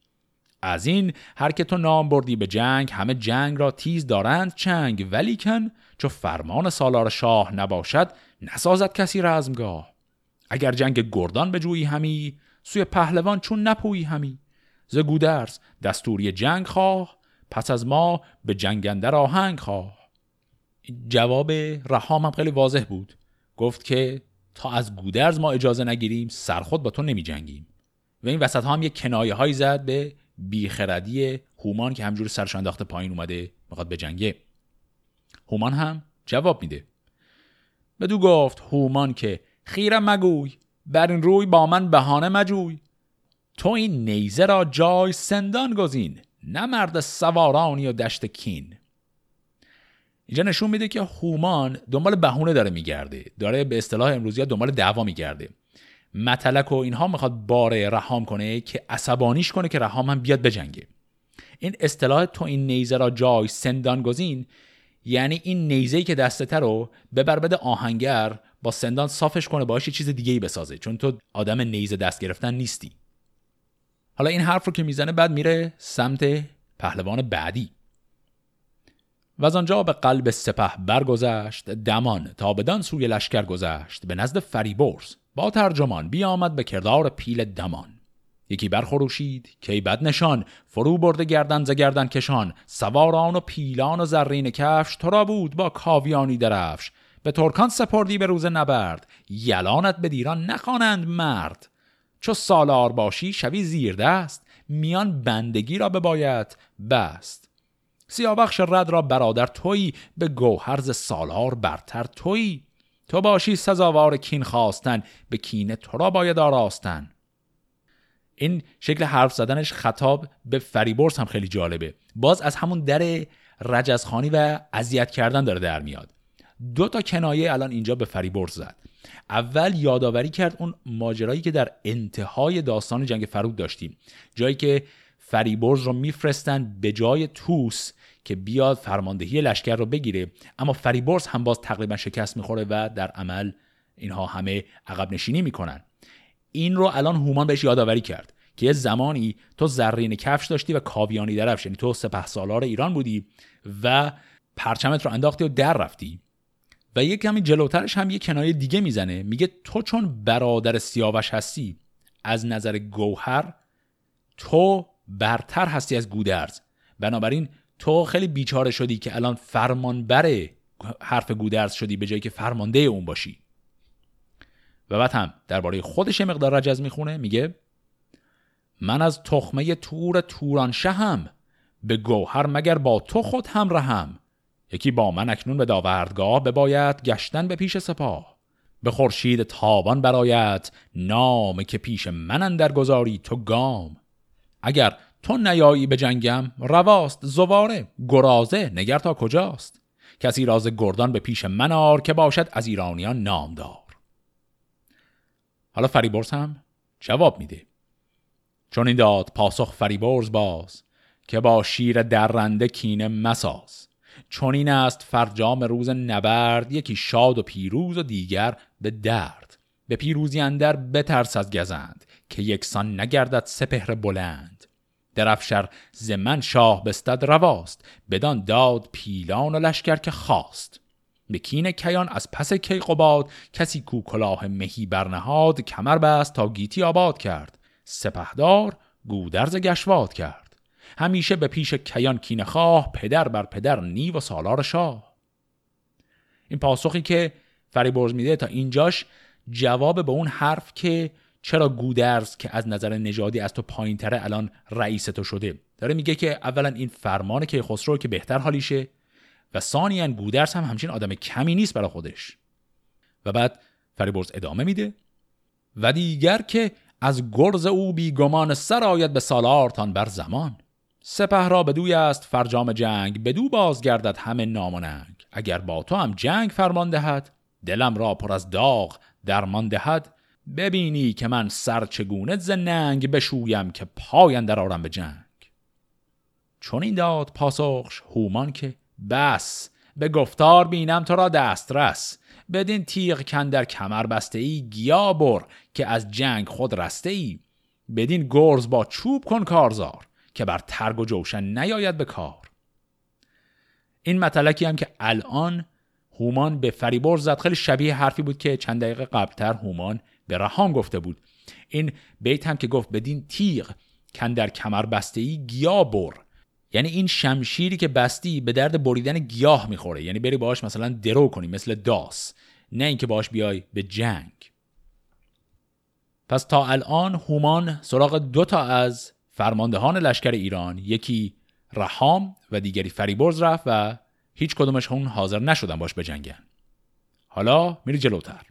از این هر که تو نام بردی به جنگ همه جنگ را تیز دارند چنگ. ولیکن چو فرمان سالار شاه نباشد نسازد کسی رزمگاه. اگر جنگ گردان جویی همی سوی پهلوان چون نپویی همی. ز گودرز دستوری جنگ خواه پس از ما به جنگنده آهنگ خواه. جواب رهام هم خیلی واضح بود. گفت که تا از گودرز ما اجازه نگیریم سرخود با تو نمی جنگیم. و این وسط هم یک کنایه هایی زد به بیخردی هومان که همجور سرش انداخته پایین اومده می‌خواد به جنگه هومان هم جواب میده. بدو گفت هومان که خیره مگوی بر این روی با من بهانه مجوی. تو این نیزه را جای سندان گزین نه مرد سوارانی و دشت کین. اینجا نشون میده که هومان دنبال بهونه داره میگرده. داره به اصطلاح امروزی دنبال دعوا میگرده. متلک و اینها می‌خواد باره رهام کنه که عصبانیش کنه که رهام هم بیاد بجنگه. این اصطلاح تو این نیزه را جای سندان گزین یعنی این نیزه که دستته رو ببر بده آهنگر با سندان صافش کنه باهاش یه چیز دیگه ای بسازه چون تو آدم نیزه دست گرفتن نیستی. حالا این حرف رو که می‌زنه بعد میره سمت پهلوان بعدی. و از آنجا به قلب سپه برگذشت دمان تا بدان سوی لشکر گذشت به نزد فریبرز. با ترجمان بیامد به کردار پیل دمان. یکی برخروشید کی بد نشان فرو برده گردن ز گردن کشان. سواران و پیلان و زرین کفش. تو را بود با کاویانی درفش. به ترکان سپردی به روز نبرد. یلانت به دیران نخوانند مرد. چو سالار باشی شوی زیر دست. میان بندگی را بباید بست. سیاوخش رد را برادر تویی. به گوهرز سالار برتر تویی. تو باشی سزاوار کین خواستن. به کینه تو را باید آراستن. این شکل حرف زدنش خطاب به فریبرز هم خیلی جالبه. باز از همون در رجزخانی و اذیت کردن داره در میاد. دو تا کنایه الان اینجا به فریبرز زد. اول یادآوری کرد اون ماجرایی که در انتهای داستان جنگ فرود داشتیم. جایی که فریبرز رو میفرستن به جای توس که بیاد فرماندهی لشکر رو بگیره. اما فریبرز هم باز تقریبا شکست می‌خوره و در عمل اینها همه عقب نشینی می‌کنن. این رو الان هومان بهش یادآوری کرد که یه زمانی تو زرین کفش داشتی و کاویانی درفش. یعنی تو سپه سالار ایران بودی و پرچمت رو انداختی و در رفتی. و یک کمی جلوترش هم یه کنایه دیگه می‌زنه. میگه تو چون برادر سیاوش هستی از نظر گوهر تو برتر هستی از گودرز. بنابراین تو خیلی بیچاره شدی که الان فرمانبر حرف گودرز شدی به جایی که فرمانده اون باشی. و بعد هم درباره خودش مقدار رجز می‌خونه میگه من از تخمه تور توران شهم به گوهر مگر با تو خود هم رهم یکی با من اکنون به داوردگاه بباید گشتن به پیش سپاه. به خورشید تابان برایت نام که پیش من اندر گذاری تو گام. اگر تو نیایی به جنگم رواست زواره گرازه نگر تا کجاست؟ کسی راز گردان به پیش من آر که باشد از ایرانیان نامدار. حالا فریبرز هم جواب میده. چون این داد پاسخ فریبرز باز که با شیر درنده کینه مساز. چون این است فرجام روز نبرد یکی شاد و پیروز و دیگر به درد. به پیروزی اندر بترس از گزند که یکسان نگردد سپهر بلند. درفشر زمن شاه بستد رواست بدان داد پیلان و لشکر که خواست. به کین کیان از پس کیقباد کسی کو کلاه مهی برنهاد کمر بست تا گیتی آباد کرد. سپهدار گودرز گشواد کرد. همیشه به پیش کیان کین خواه پدر بر پدر نیو و سالار شاه. این پاسخی که فریبرز میده تا اینجاش جواب به اون حرف که چرا گودرز که از نظر نژادی از تو پایینتره الان رئیس تو شده. داره میگه که اولا این فرمان که خسرو که بهتر حالیشه. و ثانیا گودرز هم همچین آدم کمی نیست برای خودش. و بعد فریبرز ادامه میده و دیگر که از گرز او بیگمان سر آید به سالارتان بر زمان. سپه را بدوی است فرجام جنگ بدو بازگردد همه ناموننگ اگر با تو هم جنگ فرمان دهد دلم را پر از داغ درمان دهد. ببینی که من سر چگونه زننگ بشویم که پاین در آرم به جنگ. چون این داد پاسخش هومان که بس. به گفتار بینم تو را دسترس. بدین تیغ کن در کمر بسته ای گیا بر که از جنگ خود رسته ای بدین گرز با چوب کن کارزار که بر ترگ و جوشن نیاید به کار. این مطلقی هم که الان هومان به فریبرز زد. خیلی شبیه حرفی بود که چند دقیقه قبلتر هومان به رهان گفته بود. این بیت هم که گفت بدین تیغ کن در کمر بسته ای گیا بر یعنی این شمشیری که بستی به درد بریدن گیاه می‌خوره. یعنی بری باهاش مثلا درو کنی مثل داس. نه اینکه باهاش بیای به جنگ. پس تا الان هومان سراغ دو تا از فرماندهان لشکر ایران یکی رهام و دیگری فریبرز رفت و هیچ کدومش اون حاضر نشدن باش به جنگن حالا میری جلوتر.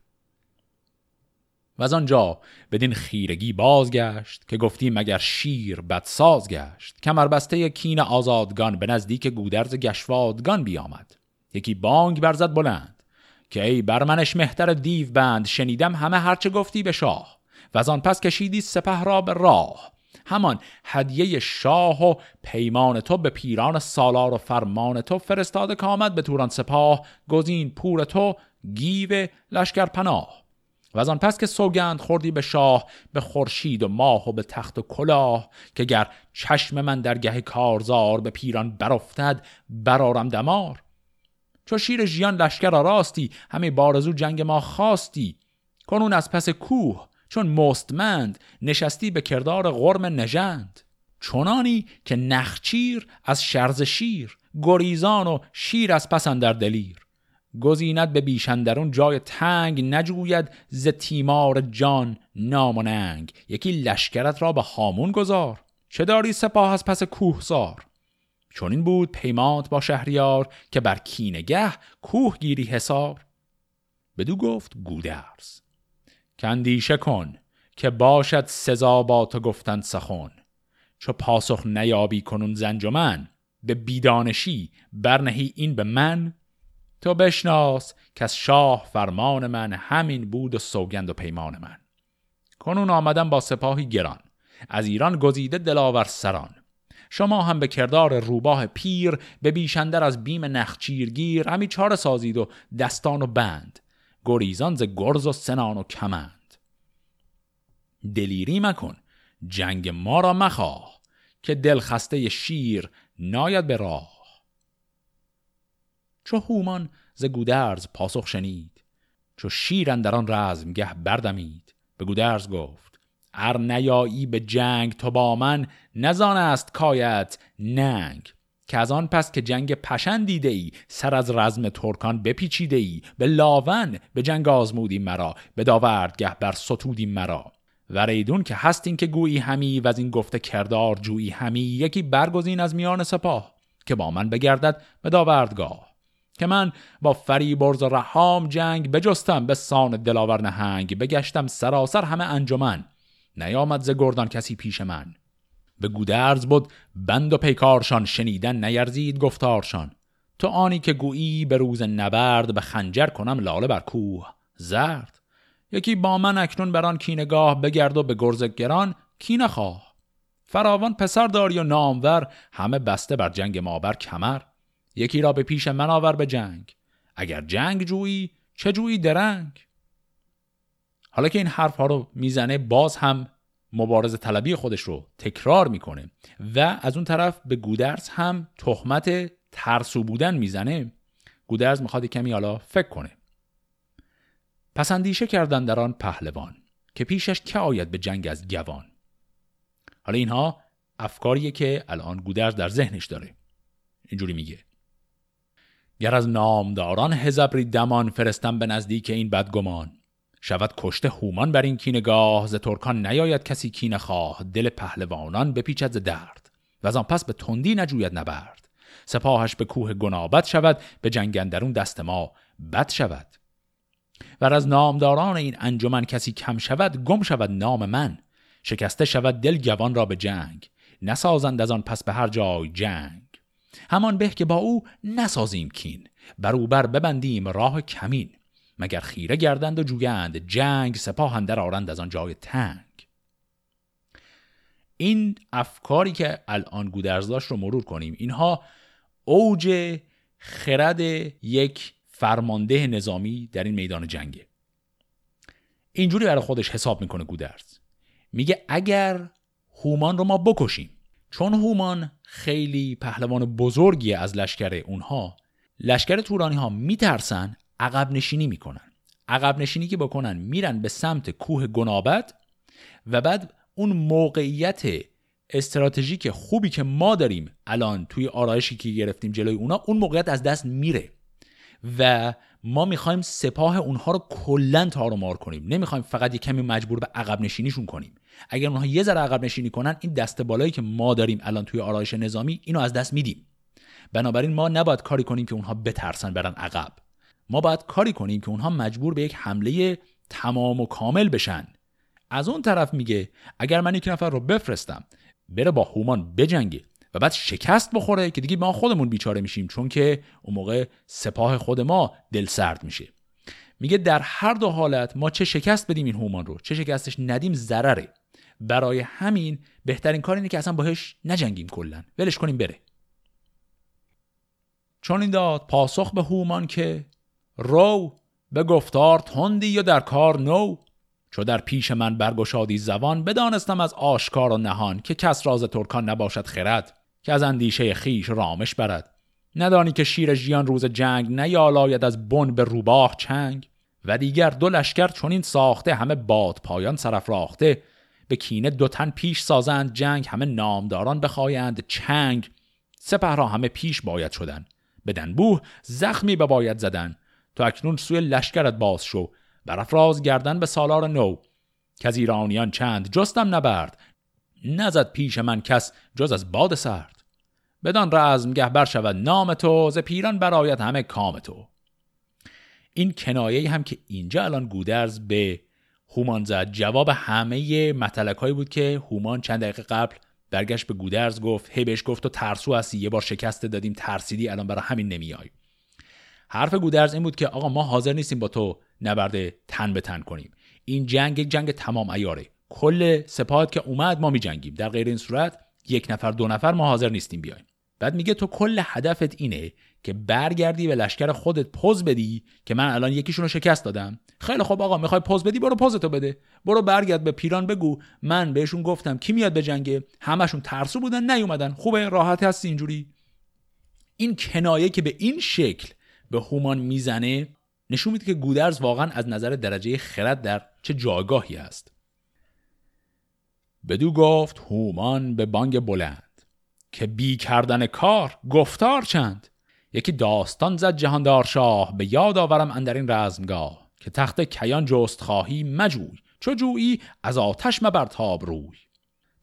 و از آنجا بدین خیرگی بازگشت که گفتیم مگر شیر بدساز گشت. کمربسته کین آزادگان به نزدیک گودرز گشوادگان بیامد. یکی بانگ برزد بلند که ای بر منش مهتر دیو بند شنیدم همه هرچه گفتی به شاه و از آن پس کشیدی سپه را به راه. همان هدیه شاه و پیمان تو به پیران سالار و فرمان تو فرستاده که آمد به توران سپاه. گزین پور تو گیو لشکر پناه و از آن پس که سوگند خوردی به شاه به خورشید و ماه و به تخت و کلاه که گر چشم من در گه کارزار به پیران برافتد برارم دمار. چو شیر ژیان لشکر راستی همه بارزو جنگ ما خواستی. کنون از پس کوه چون مستمند نشستی به کردار غرم نژند. چنانی که نخچیر از شرز شیر گریزان و شیر از پس در دلیر. گزیند به بیشندرون جای تنگ نجوید ز تیمار جان ناموننگ یکی لشکرت را به هامون گذار. چه داری سپاه از پس کوهزار چون این بود پیمانت با شهریار که بر کینگه کوه گیری حسار بدو گفت گودرز کندیشه کن که باشد سزا با تو گفتن سخن. چو پاسخ نیابی کنون زنجمن به بیدانشی برنهی این به من. تو بشناس که از شاه فرمان من همین بود و سوگند و پیمان من. کنون آمدم با سپاهی گران از ایران گزیده دلاور سران. شما هم به کردار روباه پیر به بیشندر از بیم نخچیرگیر همی چاره سازید و دستان و بند. گریزان ز گرز و سنان و کمند. دلیری مکن جنگ ما را مخواه که دلخسته شیر ناید به راه. چو هومان ز گودرز پاسخ شنید. چو شیر در آن رزمگه بردمید. به گودرز گفت ار نیایی به جنگ تو با من نزان است کایت ننگ. که از آن پس که جنگ پشن دیده ای سر از رزم ترکان بپیچیده ای به لاون به جنگ آزمودی مرا به داوردگه بر ستودی مرا. و ریدون که هستین که گویی همی و از این گفته کردار جویی همی یکی برگزین از میان سپاه که با من بگردد به داوردگاه. که من با فریبرز و رحام جنگ بجستم به سان دلاور نهنگ بگشتم سراسر همه انجمن. نیامد ز گردان کسی پیش من. به گودرز بود بند و پیکارشان شنیدن نیرزید گفتارشان. تو آنی که گویی به روز نبرد به خنجر کنم لاله بر کوه. زرد. یکی با من اکنون بران کینگاه بگرد و به گرز گران کینه خواه. فراوان پسر داری و نامور همه بسته بر جنگ ما بر کمر. یکی را به پیش من آور به جنگ. اگر جنگ جویی چه جویی درنگ؟ حالا که این حرف ها رو می‌زنه باز هم مبارز طلبی خودش رو تکرار می‌کنه و از اون طرف به گودرز هم تهمت ترسو بودن می‌زنه. گودرز می‌خواد کمی حالا فکر کنه. پس اندیشه کردن در آن پهلوان که پیشش که آید به جنگ از گوان حالا اینها افکاریه که الان گودرز در ذهنش داره. اینجوری میگه. گر از نامداران هزبری دمان فرستم به نزدیک این بدگمان. شود کشته هومان بر این کینگاه ز ترکان نیاید کسی کین خواه. دل پهلوانان بپیچد ز درد. و از آن پس به تندی نجوید نبرد. سپاهش به کوه گنابت شود به جنگندرون دست ما بد شود. و از نامداران این انجمن کسی کم شود گم شود نام من. شکسته شود دل گوان را به جنگ. نسازند از آن پس به هر جای جنگ. همان به که با او نسازیم کین بر او بر ببندیم راه کمین مگر خیره گردند و جویند جنگ سپاه اندر آرند از آن جای تنگ. این افکاری که الان گودرز داشت رو مرور کنیم اینها اوج خرد یک فرمانده نظامی در این میدان جنگه. اینجوری برای خودش حساب می‌کنه گودرز. میگه اگر هومان رو ما بکشیم چون هومان خیلی پهلوان بزرگی از لشکر اونها. لشکر تورانی ها میترسن عقب نشینی می‌کنن. عقب نشینی که بکنن میرن به سمت کوه گنابت و بعد اون موقعیت استراتژیک خوبی که ما داریم الان توی آرایشی که گرفتیم جلوی اونا اون موقعیت از دست میره. و ما می‌خوایم سپاه اونها رو کلا تار مار کنیم. نمی‌خوایم فقط یه کمی مجبور به عقب نشینیشون کنیم. اگر اونها یه ذره عقب نشینی کنن این دست بالایی که ما داریم الان توی آرایش نظامی اینو از دست میدیم. بنابراین ما نباید کاری کنیم که اونها بترسن برن عقب. ما باید کاری کنیم که اونها مجبور به یک حمله تمام و کامل بشن. از اون طرف میگه اگر من یک نفر رو بفرستم بره با هومان بجنگه و بعد شکست بخوره که دیگه ما خودمون بیچاره میشیم چون که اون موقع سپاه خود ما دل سرد میشه. میگه در هر دو حالت ما چه شکست بدیم این هومان رو چه شکستش ندیم ضرره. برای همین بهترین کار اینه که اصلا باهش نجنگیم کلا. ولش کنیم بره. چون این داد پاسخ به هومان که رو به گفتار تندی یا در کار نو چو در پیش من برگشادی زبان بدانستم از آشکار و نهان که کس راز ترکان نباشد خرد که از اندیشه خیش رامش برد. ندانی که شیر ژیان روز جنگ نیالاید از بن به روباه چنگ و دیگر دو لشکر چنین ساخته همه باد پایان سرفراخته به کینه دو تن پیش سازند جنگ همه نامداران بخوایند چنگ سپه را همه پیش باید شدن. به دنبوه زخمی باید زدن. تو اکنون سوی لشکرت باز شو. برافراز گردن به سالار نو. که از ایرانیان چند جستم نبرد. نزد پیش من کس جز از باد سرد. بدان رزم گهبر شود نام تو ز پیران برایت همه کام تو. این کنایه هم که اینجا الان گودرز به هومان زد. جواب همه متلک هایی بود که هومان چند دقیقه قبل برگشت به گودرز گفت هی بهش گفت تو ترسو هستی یه بار شکست دادیم ترسیدی الان برای همین نمیای. حرف گودرز این بود که آقا ما حاضر نیستیم با تو نبرد تن به تن کنیم. این جنگ یک جنگ تمام ایاره. کل سپاهت که اومد ما می جنگیم در غیر این صورت یک نفر دو نفر ما حاضر نیستیم بیایم. بعد میگه تو کل هدفت اینه که برگردی به لشکر خودت پوز بدی که من الان یکیشون رو شکست دادم. خیلی خب آقا می‌خوای پوز بدی برو پوزتو بده. برو برگرد به پیران بگو. من بهشون گفتم کی میاد به جنگه همشون ترسو بودن نیومدن. خوبه راحت هستی اینجوری. این کنایه که به این شکل به هومان می‌زنه نشون میده که گودرز واقعا از نظر درجه خرد در چه جایگاهی است. بدو گفت هومان به بانگ بلند که بی کردن کار گفتار چند. یکی داستان زد جهاندار شاه به یاد آورم اندر این رزمگاه که تخت کیان جست خواهی مجوی چو جویی از آتش مبرتاب روی.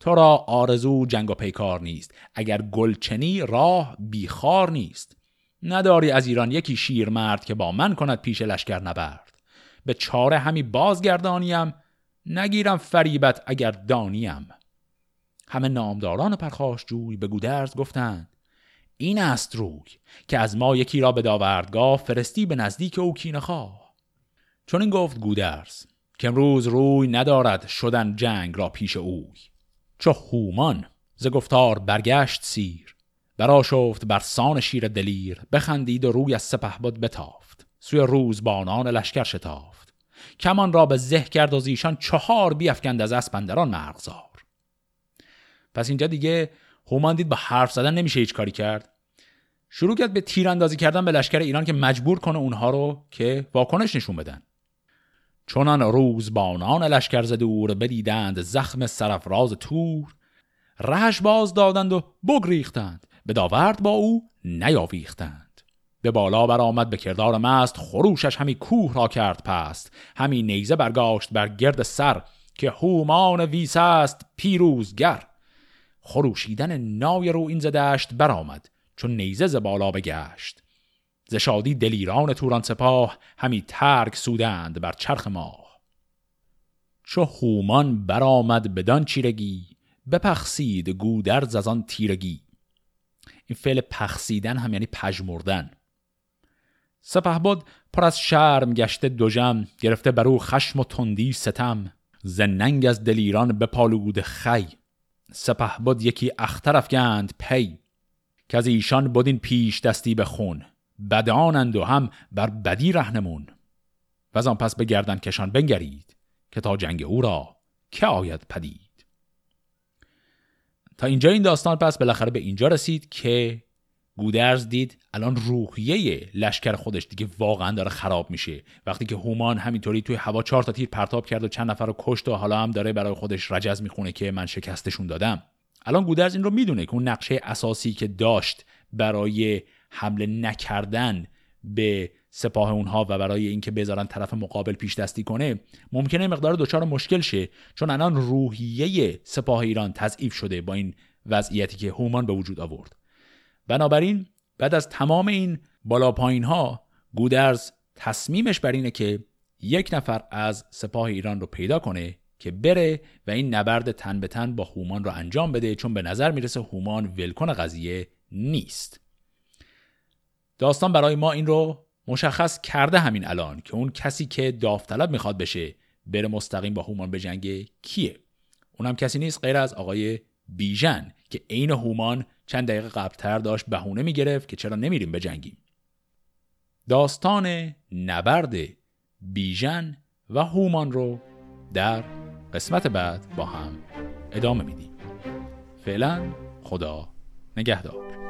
تو را آرزو جنگ و پیکار نیست اگر گلچنی راه بیخار نیست. نداری از ایران یکی شیر مرد که با من کند پیش لشکر نبرد. به چاره همی بازگردانیم نگیرم فریبت اگر دانیم. همه نامداران پرخاش جوی به گودرز گفتند این است روی که از ما یکی را به داوردگاه فرستی به نزدیک او کینه خواه. چون این گفت گودرز که امروز روی ندارد شدن جنگ را پیش اوی. چو هومان ز گفتار برگشت سیر برا شفت بر سان شیر دلیر بخندید و روی از سپه بود بتافت. سوی روز بانان لشکر شتافت. کمان را به زه کرد و ایشان چهار بیافکند از اسپندران مرغزار. پس اینجا دیگه هومان دید با حرف زدن نمیشه هیچ کاری کرد. شروع کرد به تیراندازی کردن به لشکر ایران که مجبور کنه اونها رو که واکنش نشون بدن. چونان روز بانان لشکر ز دور بدیدند زخم سرفراز تور. رهش باز دادند و بگریختند. به داورد با او نیاویختند. به بالا برآمد به کردار مست خروشش همی کوه را کرد پست. همی نیزه برگاشت بر گرد سر که هومان ویس است پیروزگر. خروشیدن نای رو این زدشت برآمد چون نیزه ز بالا بگشت. ز شادی دلیران توران سپاه همی ترک سودند بر چرخ ماه. چو هومان برآمد بدان چیرگی بپخسید گودرز از آن تیرگی. این فعل پخسیدن هم یعنی پژمردن. سپه بود پر از شرم گشته دوژم گرفته بر او خشم و تندی ستم. زننگ از دلیران بپالود خی. سپه بود یکی اختر افگند پی که از ایشان بودین پیش دستی به خون بدانند و هم بر بدی رهنمون و آن پس به گردن کشان بنگرید که تا جنگ او را که آید پدید. تا اینجا این داستان پس بالاخره به اینجا رسید که گودرز دید الان روحیه لشکر خودش دیگه واقعا داره خراب میشه. وقتی که هومان همینطوری توی هوا چهار تا تیر پرتاب کرد و چند نفر رو کشت و حالا هم داره برای خودش رجز می‌خونه که من شکستشون دادم. الان گودرز این رو می‌دونه که اون نقشه اساسی که داشت برای حمله نکردن به سپاه اونها و برای اینکه بذارن طرف مقابل پیش دستی کنه ممکنه مقدار دچار مشکل شه. چون الان روحیه سپاه ایران تضعیف شده با این وضعیتی که هومان به وجود آورد. بنابراین بعد از تمام این بالا پایین ها گودرز تصمیمش بر اینه که یک نفر از سپاه ایران رو پیدا کنه که بره و این نبرد تن به تن با هومان رو انجام بده چون به نظر می‌رسه هومان ولکن قضیه نیست. داستان برای ما این رو مشخص کرده همین الان که اون کسی که داوطلب می‌خواد بشه بره مستقیم با هومان به جنگ کیه. اونم کسی نیست غیر از آقای بیژن که عین هومان چند دقیقه قبلتر داشت بهونه می‌گرفت که چرا نمیریم جنگیم داستان نبرد بیژن و هومان رو در قسمت بعد با هم ادامه میدیم. فعلا خدا نگهدار.